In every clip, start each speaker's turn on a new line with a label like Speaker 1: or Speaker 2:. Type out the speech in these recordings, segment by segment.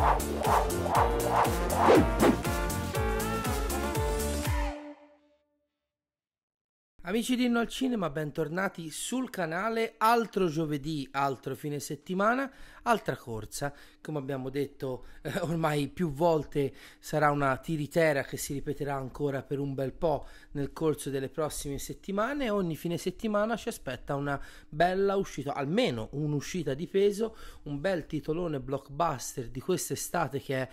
Speaker 1: Música Amici di Inno al Cinema, bentornati sul canale. Altro giovedì, altro fine settimana, altra corsa. Come abbiamo detto eh, ormai più volte, sarà una tiritera che si ripeterà ancora per un bel po' nel corso delle prossime settimane. Ogni fine settimana ci aspetta una bella uscita, almeno un'uscita di peso, un bel titolone blockbuster di quest'estate che è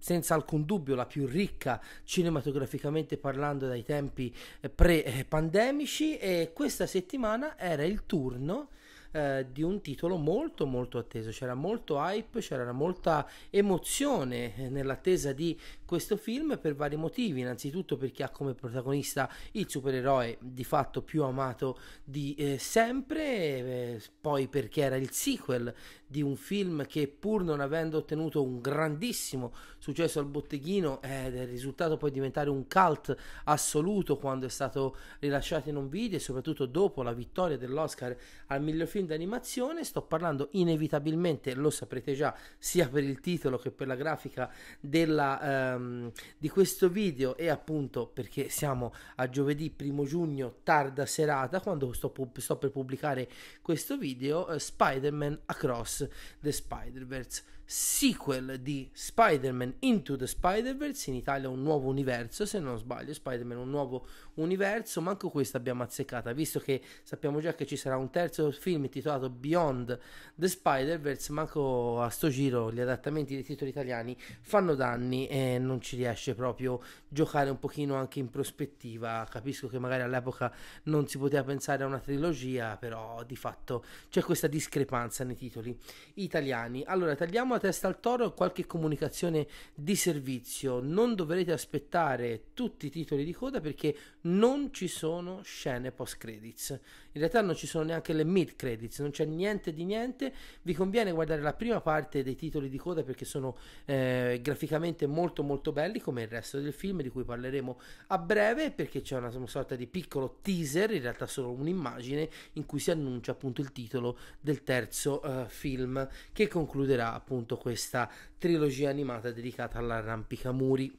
Speaker 1: senza alcun dubbio la più ricca cinematograficamente parlando dai tempi eh, pre-pandemici e questa settimana era il turno eh, di un titolo molto molto atteso, c'era molto hype, c'era molta emozione eh, nell'attesa di questo film per vari motivi, innanzitutto perché ha come protagonista il supereroe di fatto più amato di eh, sempre, eh, poi perché era il sequel di un film che pur non avendo ottenuto un grandissimo successo al botteghino ed è risultato poi diventare un cult assoluto quando è stato rilasciato in un video e soprattutto dopo la vittoria dell'Oscar al miglior film d'animazione sto parlando inevitabilmente lo saprete già sia per il titolo che per la grafica della, um, di questo video e appunto perché siamo a giovedì primo giugno tarda serata quando sto, sto per pubblicare questo video uh, Spider-Man Across the Spider-Verse sequel di Spider-Man Into the Spider-Verse, in Italia un nuovo universo, se non sbaglio, Spider-Man un nuovo universo, manco questa abbiamo azzeccata, visto che sappiamo già che ci sarà un terzo film intitolato Beyond the Spider-Verse, manco a sto giro gli adattamenti dei titoli italiani fanno danni e non ci riesce proprio giocare un pochino anche in prospettiva, capisco che magari all'epoca non si poteva pensare a una trilogia, però di fatto c'è questa discrepanza nei titoli italiani. Allora, tagliamo testa al toro qualche comunicazione di servizio. Non dovrete aspettare tutti i titoli di coda perché non ci sono scene post credits. In realtà non ci sono neanche le mid credits, non c'è niente di niente. Vi conviene guardare la prima parte dei titoli di coda perché sono eh, graficamente molto molto belli come il resto del film di cui parleremo a breve perché c'è una, una sorta di piccolo teaser, in realtà solo un'immagine in cui si annuncia appunto il titolo del terzo uh, film che concluderà appunto appunto questa trilogia animata dedicata all'arrampicamuri.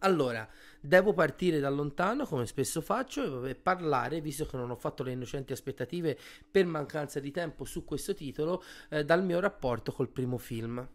Speaker 1: Allora, devo partire da lontano, come spesso faccio, e parlare, visto che non ho fatto le innocenti aspettative per mancanza di tempo su questo titolo, eh, dal mio rapporto col primo film.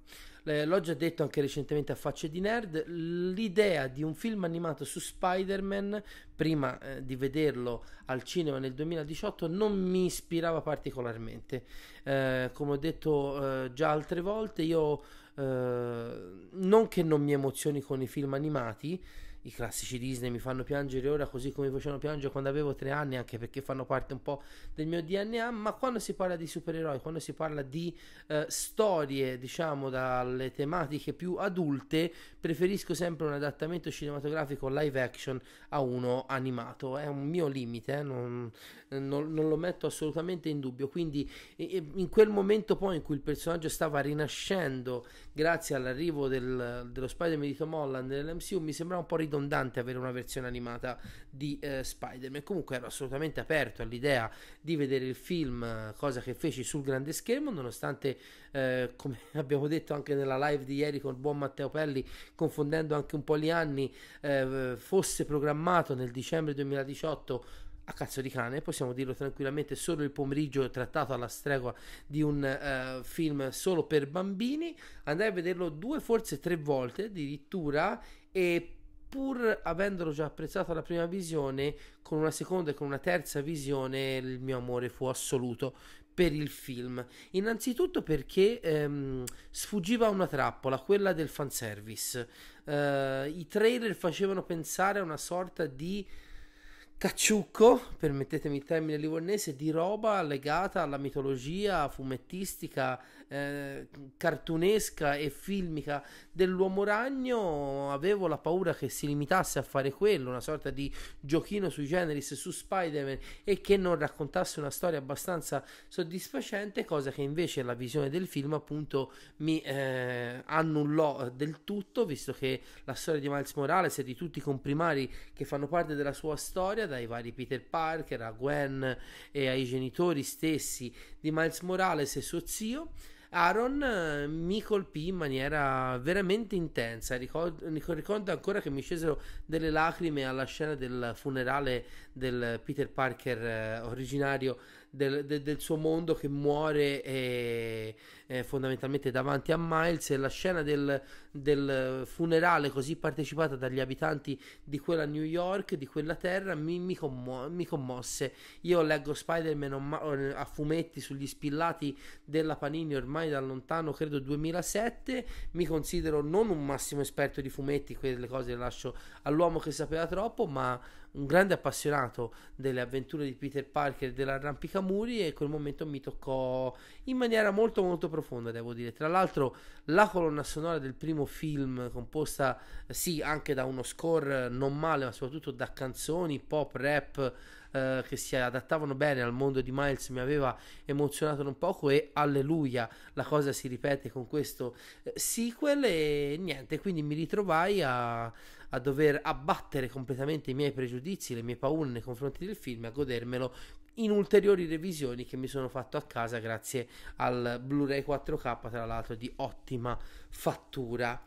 Speaker 1: Eh, l'ho già detto anche recentemente a Facce di Nerd, l'idea di un film animato su Spider-Man, prima eh, di vederlo al cinema nel 2018, non mi ispirava particolarmente. Eh, come ho detto eh, già altre volte, io eh, non che non mi emozioni con i film animati, i classici Disney mi fanno piangere ora così come mi facevano piangere quando avevo tre anni, anche perché fanno parte un po' del mio DNA, ma quando si parla di supereroi, quando si parla di eh, storie, diciamo, dalle tematiche più adulte, preferisco sempre un adattamento cinematografico live action a uno animato. È un mio limite, eh? non, non, non, lo metto assolutamente in dubbio. Quindi in quel momento poi in cui il personaggio stava rinascendo grazie all'arrivo del, dello Spider-Man di Tom Holland nell'MCU, mi sembrava un po' ridotto ridondante avere una versione animata di eh, Spider-Man. Comunque ero assolutamente aperto all'idea di vedere il film, cosa che feci sul grande schermo, nonostante, eh, come abbiamo detto anche nella live di ieri con il buon Matteo Pelli, confondendo anche un po' gli anni, eh, fosse programmato nel dicembre 2018 a cazzo di cane, possiamo dirlo tranquillamente, solo il pomeriggio trattato alla stregua di un uh, film solo per bambini. Andai a vederlo due, forse tre volte addirittura e pur avendolo già apprezzato alla prima visione, con una seconda e con una terza visione il mio amore fu assoluto per il film. Innanzitutto perché ehm, sfuggiva a una trappola, quella del fanservice. Uh, I trailer facevano pensare a una sorta di cacciucco, permettetemi il termine livornese, di roba legata alla mitologia fumettistica, eh, cartunesca e filmica dell'uomo ragno. Avevo la paura che si limitasse a fare quello, una sorta di giochino sui generis su Spider-Man e che non raccontasse una storia abbastanza soddisfacente, cosa che invece la visione del film appunto mi eh, annullò del tutto, visto che la storia di Miles Morales e di tutti i comprimari che fanno parte della sua storia dai vari Peter Parker a Gwen e ai genitori stessi di Miles Morales e suo zio Aaron eh, mi colpì in maniera veramente intensa. Ricordo, ricordo, ancora che mi scesero delle lacrime alla scena del funerale del Peter Parker eh, originario del, de, del, suo mondo che muore e, e fondamentalmente davanti a Miles. E la scena del, del, funerale così partecipata dagli abitanti di quella New York, di quella terra, mi, mi, commo- mi commosse. Io leggo Spider-Man a fumetti sugli spillati della Panini ormai da lontano, credo 2007, mi considero non un massimo esperto di fumetti, quelle cose le lascio all'uomo che sapeva troppo, ma un grande appassionato delle avventure di Peter Parker e dell'arrampicamuri e quel momento mi toccò in maniera molto molto profonda devo dire. Tra l'altro la colonna sonora del primo film composta sì anche da uno score non male ma soprattutto da canzoni pop rap eh, che si adattavano bene al mondo di Miles mi aveva emozionato un poco e alleluia la cosa si ripete con questo eh, sequel e niente quindi mi ritrovai a a dover abbattere completamente i miei pregiudizi, le mie paure nei confronti del film e a godermelo in ulteriori revisioni che mi sono fatto a casa grazie al Blu-ray 4K, tra l'altro di ottima fattura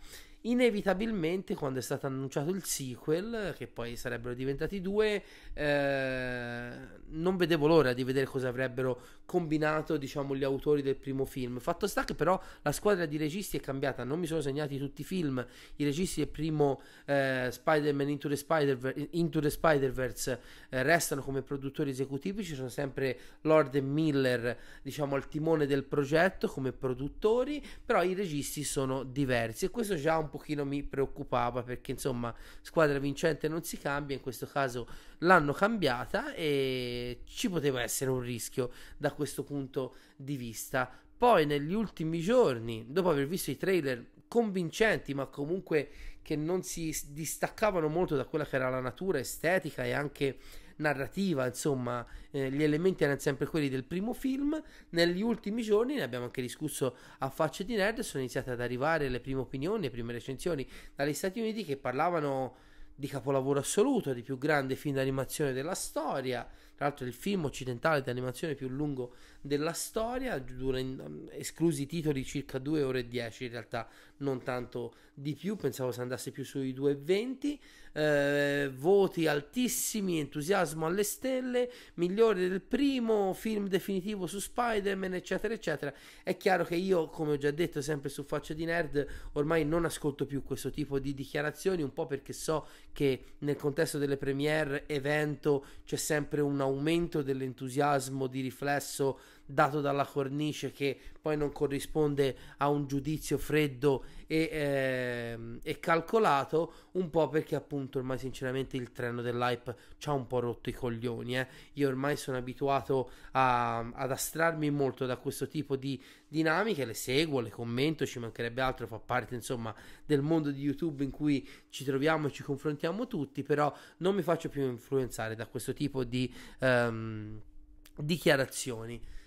Speaker 1: inevitabilmente quando è stato annunciato il sequel che poi sarebbero diventati due eh, non vedevo l'ora di vedere cosa avrebbero combinato diciamo gli autori del primo film. Fatto sta che però la squadra di registi è cambiata. Non mi sono segnati tutti i film. I registi del primo eh, Spider-Man Into the, Spider- Into the Spider-Verse eh, restano come produttori esecutivi. Ci sono sempre Lord e Miller diciamo al timone del progetto come produttori però i registi sono diversi. E questo già un pochino mi preoccupava perché insomma squadra vincente non si cambia in questo caso l'hanno cambiata e ci poteva essere un rischio da questo punto di vista. Poi negli ultimi giorni, dopo aver visto i trailer convincenti, ma comunque che non si distaccavano molto da quella che era la natura estetica e anche narrativa, insomma, eh, gli elementi erano sempre quelli del primo film. Negli ultimi giorni, ne abbiamo anche discusso a facce di nerd, sono iniziate ad arrivare le prime opinioni, le prime recensioni dagli Stati Uniti che parlavano di capolavoro assoluto, di più grande film d'animazione della storia. Tra l'altro il film occidentale di animazione più lungo della storia, dura in, esclusi i titoli circa 2 ore e 10, in realtà non tanto di più, pensavo si andasse più sui 2,20 eh, voti altissimi, entusiasmo alle stelle, migliore del primo film definitivo su Spider-Man, eccetera, eccetera. È chiaro che io, come ho già detto sempre su Faccia di Nerd, ormai non ascolto più questo tipo di dichiarazioni, un po' perché so che nel contesto delle premiere, evento, c'è sempre un aumento dell'entusiasmo di riflesso dato dalla cornice che poi non corrisponde a un giudizio freddo e, eh, e, calcolato, un po' perché appunto ormai sinceramente il treno dell'hype ci ha un po' rotto i coglioni. Eh. Io ormai sono abituato a, ad astrarmi molto da questo tipo di dinamiche, le seguo, le commento, ci mancherebbe altro, fa parte insomma del mondo di YouTube in cui ci troviamo e ci confrontiamo tutti, però non mi faccio più influenzare da questo tipo di um, dichiarazioni.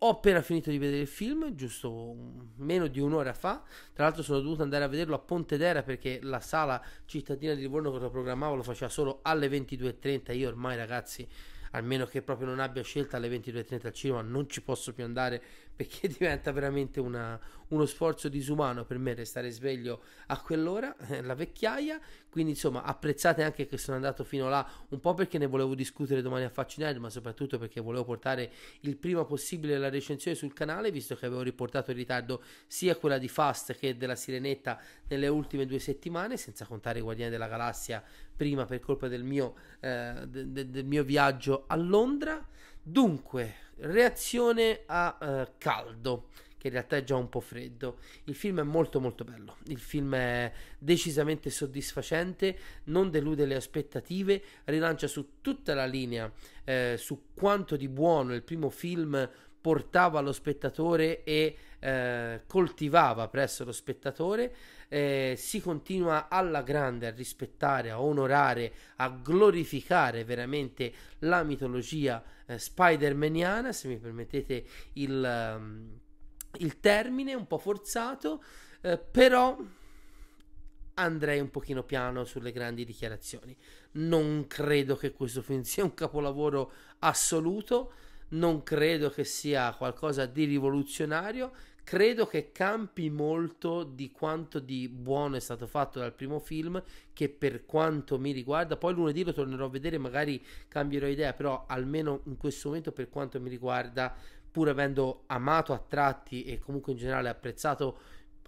Speaker 1: Ho appena finito di vedere il film, giusto meno di un'ora fa. Tra l'altro sono dovuto andare a vederlo a Pontedera perché la sala cittadina di Livorno lo programmavo lo faceva solo alle 22.30. Io ormai ragazzi, almeno che proprio non abbia scelta alle 22.30 al cinema, non ci posso più andare perché diventa veramente una, uno sforzo disumano per me restare sveglio a quell'ora, eh, la vecchiaia, quindi insomma apprezzate anche che sono andato fino là, un po' perché ne volevo discutere domani a Faccinare, ma soprattutto perché volevo portare il prima possibile la recensione sul canale, visto che avevo riportato in ritardo sia quella di Fast che della Sirenetta nelle ultime due settimane, senza contare i Guardiani della Galassia prima per colpa del mio, eh, de, de, del mio viaggio a Londra. Dunque, reazione a uh, caldo che in realtà è già un po' freddo. Il film è molto molto bello, il film è decisamente soddisfacente, non delude le aspettative, rilancia su tutta la linea eh, su quanto di buono il primo film portava allo spettatore e eh, coltivava presso lo spettatore. Eh, si continua alla grande a rispettare, a onorare, a glorificare veramente la mitologia eh, spider-maniana, se mi permettete il, um, il termine, un po' forzato, eh, però andrei un pochino piano sulle grandi dichiarazioni. Non credo che questo film sia un capolavoro assoluto, non credo che sia qualcosa di rivoluzionario, credo che campi molto di quanto di buono è stato fatto dal primo film, che per quanto mi riguarda, poi lunedì lo tornerò a vedere, magari cambierò idea, però almeno in questo momento per quanto mi riguarda, pur avendo amato a tratti e comunque in generale apprezzato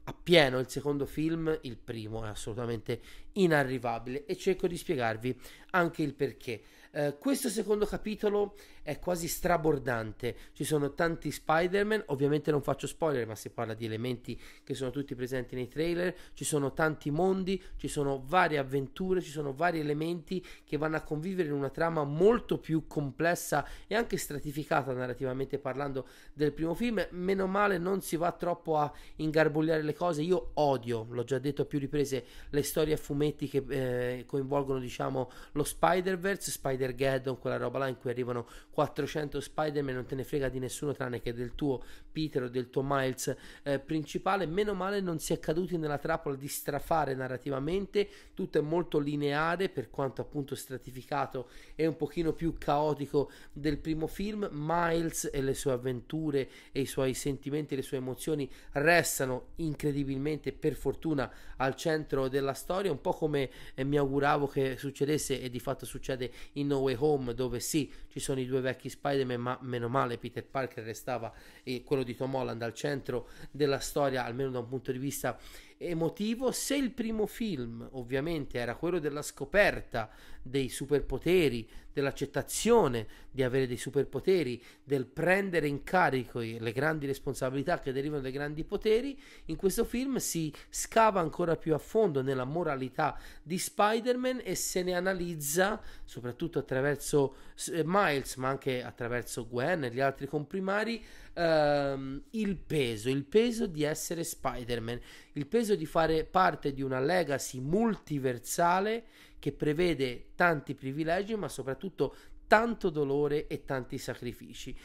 Speaker 1: appieno il secondo film, il primo è assolutamente inarrivabile e cerco di spiegarvi anche il perché. Eh, questo secondo capitolo è quasi strabordante. Ci sono tanti Spider-Man, ovviamente non faccio spoiler, ma si parla di elementi che sono tutti presenti nei trailer. Ci sono tanti mondi, ci sono varie avventure, ci sono vari elementi che vanno a convivere in una trama molto più complessa e anche stratificata narrativamente parlando del primo film. Meno male non si va troppo a ingarbugliare le cose. Io odio, l'ho già detto a più riprese, le storie a fumetti che eh, coinvolgono, diciamo, lo Spider-Verse, Spider-Geddon, quella roba là in cui arrivano 400 Spider-Man non te ne frega di nessuno tranne che del tuo Peter o del tuo Miles eh, principale. Meno male non si è caduti nella trappola di strafare narrativamente, tutto è molto lineare per quanto appunto stratificato e un pochino più caotico del primo film. Miles e le sue avventure e i suoi sentimenti le sue emozioni restano incredibilmente per fortuna al centro della storia, un po' come eh, mi auguravo che succedesse e di fatto succede in No Way Home dove sì, ci sono i due vecchi Spider-Man, ma meno male Peter Parker restava e quello di Tom Holland al centro della storia, almeno da un punto di vista emotivo. Se il primo film ovviamente era quello della scoperta dei superpoteri, dell'accettazione di avere dei superpoteri, del prendere in carico le grandi responsabilità che derivano dai grandi poteri, in questo film si scava ancora più a fondo nella moralità di Spider-Man e se ne analizza, soprattutto attraverso eh, Miles, ma anche attraverso Gwen e gli altri comprimari, ehm, il peso, il peso di essere Spider-Man, il peso di fare parte di una legacy multiversale che prevede tanti privilegi, ma soprattutto tanto dolore e tanti sacrifici.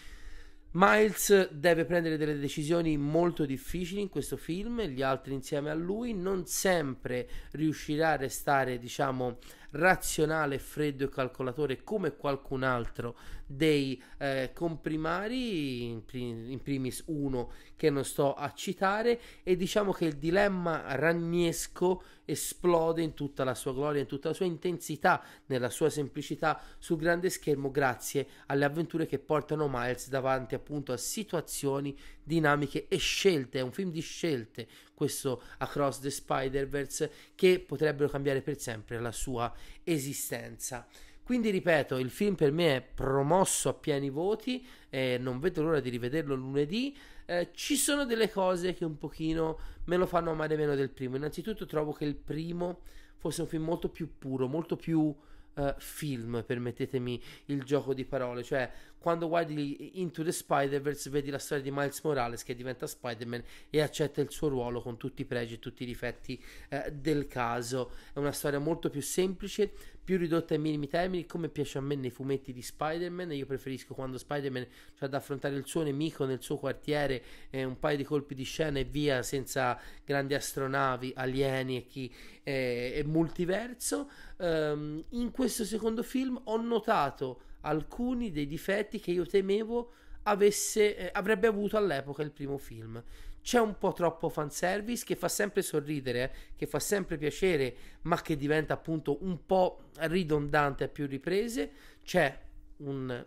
Speaker 1: Miles deve prendere delle decisioni molto difficili in questo film, gli altri insieme a lui non sempre riuscirà a restare, diciamo, razionale, freddo e calcolatore come qualcun altro dei eh, comprimari, in, in, primis uno che non sto a citare, e diciamo che il dilemma ragnesco esplode in tutta la sua gloria, in tutta la sua intensità, nella sua semplicità sul grande schermo grazie alle avventure che portano Miles davanti appunto a situazioni dinamiche e scelte, è un film di scelte questo Across the Spider-Verse che potrebbero cambiare per sempre la sua esistenza. Quindi ripeto, il film per me è promosso a pieni voti, e non vedo l'ora di rivederlo lunedì. Eh, ci sono delle cose che un pochino me lo fanno amare meno del primo. Innanzitutto trovo che il primo fosse un film molto più puro, molto più uh, film, permettetemi il gioco di parole, cioè quando guardi Into the Spider-Verse vedi la storia di Miles Morales che diventa Spider-Man e accetta il suo ruolo con tutti i pregi e tutti i difetti uh, del caso. È una storia molto più semplice, più ridotta ai minimi termini, come piace a me nei fumetti di Spider-Man. Io preferisco quando Spider-Man c'ha da affrontare il suo nemico nel suo quartiere, eh, un paio di colpi di scena e via, senza grandi astronavi, alieni e chi eh, è multiverso. Um, in questo secondo film ho notato alcuni dei difetti che io temevo avesse, eh, avrebbe avuto all'epoca il primo film. C'è un po' troppo fanservice che fa sempre sorridere, eh, che fa sempre piacere, ma che diventa appunto un po' ridondante a più riprese. C'è un,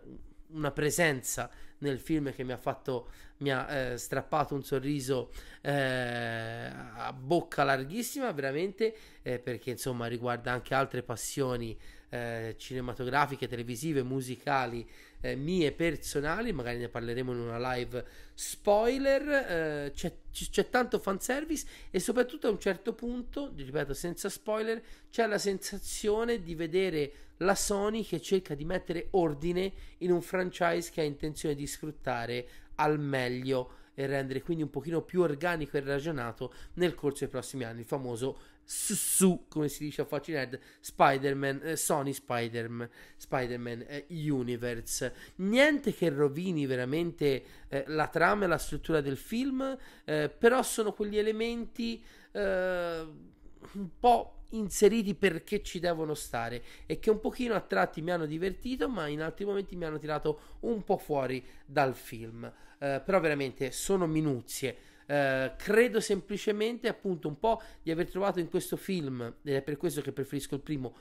Speaker 1: una presenza nel film che mi ha fatto mi ha eh, strappato un sorriso eh, a bocca larghissima veramente eh, perché insomma riguarda anche altre passioni eh, cinematografiche, televisive, musicali eh, mie personali, magari ne parleremo in una live spoiler, eh, c'è, c'è tanto fanservice e soprattutto a un certo punto, ripeto senza spoiler, c'è la sensazione di vedere la Sony che cerca di mettere ordine in un franchise che ha intenzione di sfruttare al meglio e rendere quindi un pochino più organico e ragionato nel corso dei prossimi anni, il famoso su, come si dice a Facci Nerd, Spider-Man, eh, Sony Spider-Man, Spider-Man eh, Universe. Niente che rovini veramente eh, la trama e la struttura del film, eh, però sono quegli elementi eh, un po' inseriti perché ci devono stare e che un pochino a tratti mi hanno divertito, ma in altri momenti mi hanno tirato un po' fuori dal film. Eh, però veramente sono minuzie Eh, credo semplicemente appunto un po' di aver trovato in questo film, ed è per questo che preferisco il primo,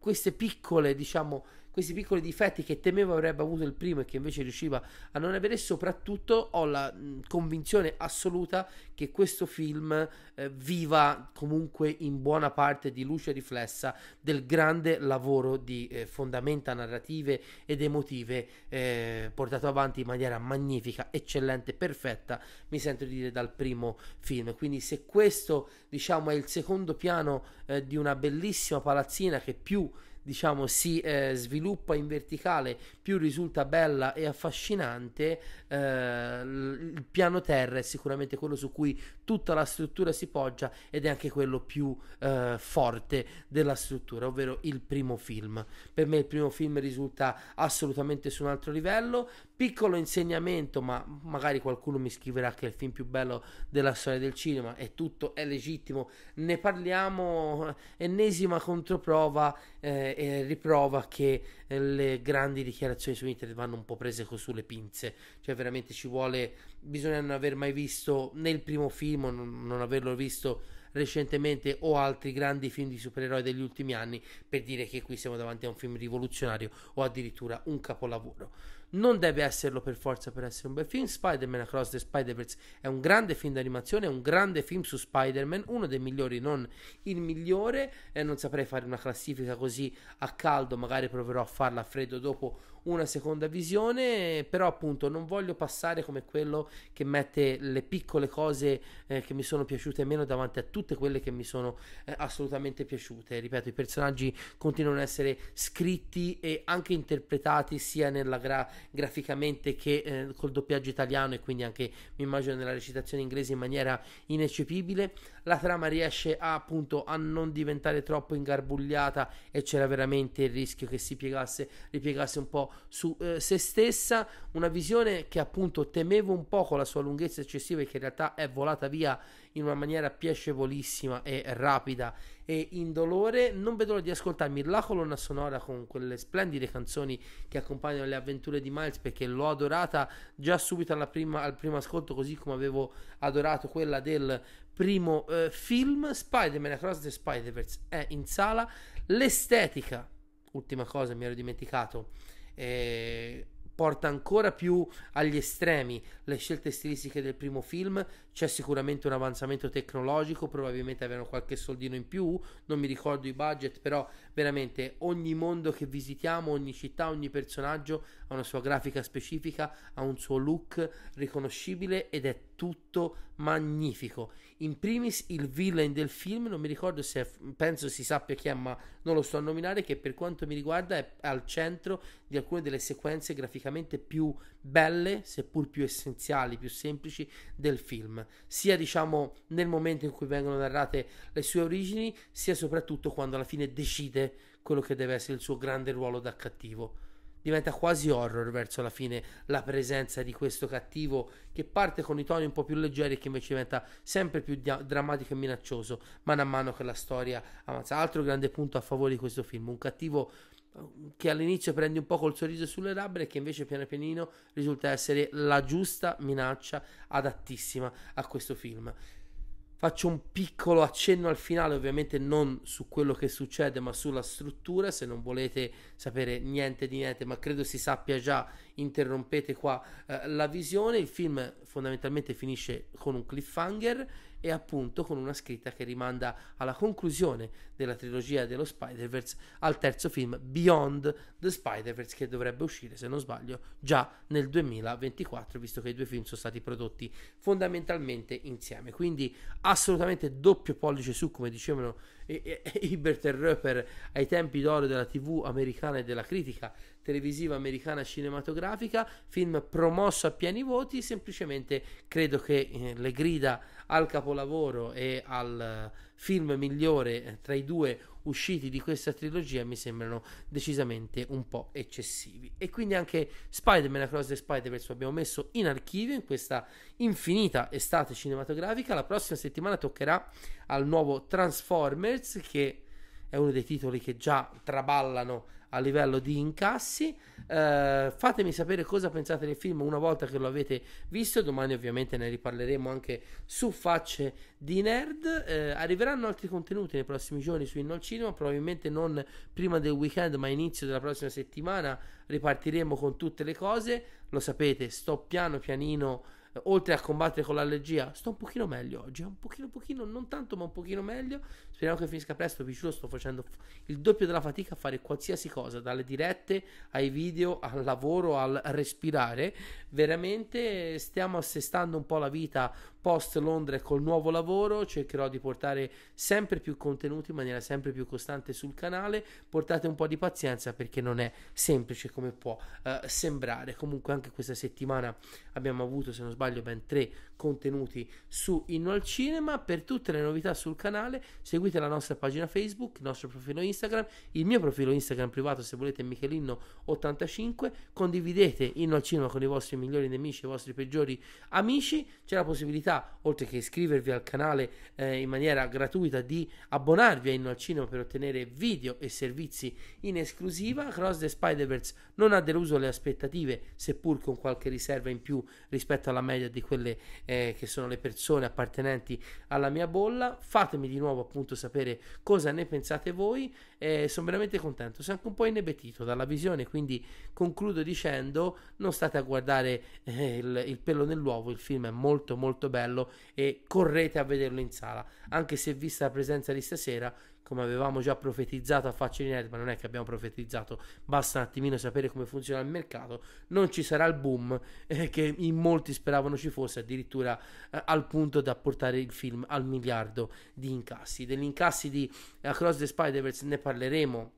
Speaker 1: queste piccole, diciamo, questi piccoli difetti che temevo avrebbe avuto il primo e che invece riusciva a non avere, soprattutto ho la convinzione assoluta che questo film eh, viva comunque in buona parte di luce riflessa del grande lavoro di eh, fondamenta narrative ed emotive eh, portato avanti in maniera magnifica, eccellente, perfetta, mi sento di dire dal primo film. Quindi se questo diciamo è il secondo piano eh, di una bellissima palazzina che più diciamo si eh, sviluppa in verticale più risulta bella e affascinante eh, il piano terra è sicuramente quello su cui tutta la struttura si poggia ed è anche quello più eh, forte della struttura ovvero il primo film. Per me il primo film risulta assolutamente su un altro livello. Piccolo insegnamento ma magari qualcuno mi scriverà che è il film più bello della storia del cinema. È tutto è legittimo. Ne parliamo ennesima controprova eh, riprova che eh, le grandi dichiarazioni su internet vanno un po' prese sulle pinze, cioè veramente ci vuole, bisogna non aver mai visto né il primo film, non, non averlo visto recentemente o altri grandi film di supereroi degli ultimi anni per dire che qui siamo davanti a un film rivoluzionario o addirittura un capolavoro non deve esserlo per forza per essere un bel film. Spider-Man Across the Spider-Verse è un grande film d'animazione, è un grande film su Spider-Man, uno dei migliori, non il migliore. E non saprei fare una classifica così a caldo, magari proverò a farla a freddo dopo una seconda visione, però appunto non voglio passare come quello che mette le piccole cose eh, che mi sono piaciute meno davanti a tutte quelle che mi sono eh, assolutamente piaciute. Ripeto, i personaggi continuano ad essere scritti e anche interpretati sia gra- graficamente che eh, col doppiaggio italiano e quindi anche mi immagino nella recitazione inglese in maniera ineccepibile. La trama riesce a, appunto a non diventare troppo ingarbugliata e c'era veramente il rischio che si piegasse, ripiegasse un po' su eh, se stessa, una visione che appunto temevo un po' con la sua lunghezza eccessiva e che in realtà è volata via in una maniera piacevolissima e rapida e indolore. Non vedo l'ora di ascoltarmi la colonna sonora con quelle splendide canzoni che accompagnano le avventure di Miles perché l'ho adorata già subito prima, al primo ascolto, così come avevo adorato quella del primo eh, film. Spider-Man Across the Spider-Verse è in sala. L'estetica, ultima cosa mi ero dimenticato eh, porta ancora più agli estremi le scelte stilistiche del primo film. C'è sicuramente un avanzamento tecnologico, probabilmente avevano qualche soldino in più, non mi ricordo i budget, però veramente ogni mondo che visitiamo, ogni città, ogni personaggio ha una sua grafica specifica, ha un suo look riconoscibile ed è tutto magnifico. In primis il villain del film, non mi ricordo se penso si sappia chi è, ma non lo sto a nominare, che per quanto mi riguarda è al centro di alcune delle sequenze graficamente più belle, seppur più essenziali, più semplici del film, sia diciamo nel momento in cui vengono narrate le sue origini, sia soprattutto quando alla fine decide quello che deve essere il suo grande ruolo da cattivo diventa quasi horror verso la fine la presenza di questo cattivo che parte con i toni un po' più leggeri e che invece diventa sempre più dia- drammatico e minaccioso man mano che la storia avanza. Altro grande punto a favore di questo film, un cattivo eh, che all'inizio prende un po' col sorriso sulle labbra e che invece piano pianino risulta essere la giusta minaccia adattissima a questo film. Faccio un piccolo accenno al finale, ovviamente non su quello che succede, ma sulla struttura. Se non volete sapere niente di niente, ma credo si sappia già, interrompete qua eh, la visione. Il film fondamentalmente finisce con un cliffhanger e appunto con una scritta che rimanda alla conclusione della trilogia dello Spider-Verse al terzo film Beyond the Spider-Verse che dovrebbe uscire se non sbaglio già nel 2024 visto che i due film sono stati prodotti fondamentalmente insieme quindi assolutamente doppio pollice su come dicevano Ibert e Röper ai tempi d'oro della tv americana e della critica televisiva americana cinematografica, film promosso a pieni voti, semplicemente credo che eh, le grida al capolavoro e al film migliore eh, tra i due usciti di questa trilogia mi sembrano decisamente un po' eccessivi. E quindi anche Spider-Man Across the Spider-Verse lo abbiamo messo in archivio in questa infinita estate cinematografica. La prossima settimana toccherà al nuovo Transformers che è uno dei titoli che già traballano a livello di incassi. Uh, fatemi sapere cosa pensate del film una volta che lo avete visto. Domani, ovviamente, ne riparleremo anche su Facce di Nerd. Uh, arriveranno altri contenuti nei prossimi giorni su Inno Cinema. Probabilmente non prima del weekend, ma inizio della prossima settimana. Ripartiremo con tutte le cose. Lo sapete, sto piano pianino oltre a combattere con l'allergia, sto un pochino meglio oggi, un pochino, pochino, non tanto, ma un pochino meglio. Speriamo che finisca presto, vi giuro, sto facendo il doppio della fatica a fare qualsiasi cosa, dalle dirette ai video, al lavoro, al respirare. Veramente stiamo assestando un po' la vita post Londra col nuovo lavoro, cercherò di portare sempre più contenuti in maniera sempre più costante sul canale. Portate un po' di pazienza perché non è semplice come può uh, sembrare. Comunque anche questa settimana abbiamo avuto, se non sbaglio, ben tre contenuti su Inno al Cinema. Per tutte le novità sul canale seguite la nostra pagina Facebook, il nostro profilo Instagram, il mio profilo Instagram privato se volete Michelino85, condividete Inno al Cinema con i vostri migliori nemici i vostri peggiori amici, c'è la possibilità oltre che iscrivervi al canale eh, in maniera gratuita, di abbonarvi a Inno al Cinema per ottenere video e servizi in esclusiva. Cross the Spider-Verse non ha deluso le aspettative, seppur con qualche riserva in più rispetto alla media di quelle eh, che sono le persone appartenenti alla mia bolla. Fatemi di nuovo appunto sapere cosa ne pensate voi. Eh, sono veramente contento, sono anche un po' inebetito dalla visione, quindi concludo dicendo non state a guardare eh, il, il pelo nell'uovo, il film è molto molto bello e correte a vederlo in sala. Anche se vista la presenza di stasera, come avevamo già profetizzato a faccia di nerd, ma non è che abbiamo profetizzato, basta un attimino sapere come funziona il mercato, non ci sarà il boom eh, che in molti speravano ci fosse, addirittura eh, al punto da portare il film al miliardo di incassi. Degli incassi di Across the Spider-Verse ne parleremo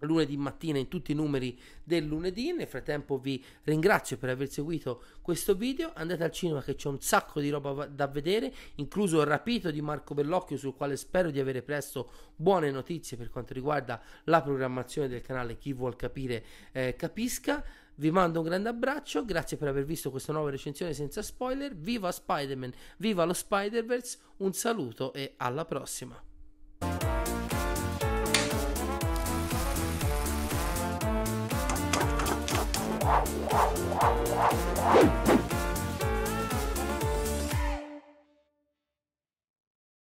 Speaker 1: lunedì mattina in tutti i numeri del lunedì. Nel frattempo vi ringrazio per aver seguito questo video. Andate al cinema che c'è un sacco di roba da vedere, incluso il rapito di Marco Bellocchio sul quale spero di avere presto buone notizie per quanto riguarda la programmazione del canale. Chi vuol capire eh, capisca. Vi mando un grande abbraccio, grazie per aver visto questa nuova recensione senza spoiler. Viva Spider-Man, viva lo Spider-Verse, un saluto e alla prossima.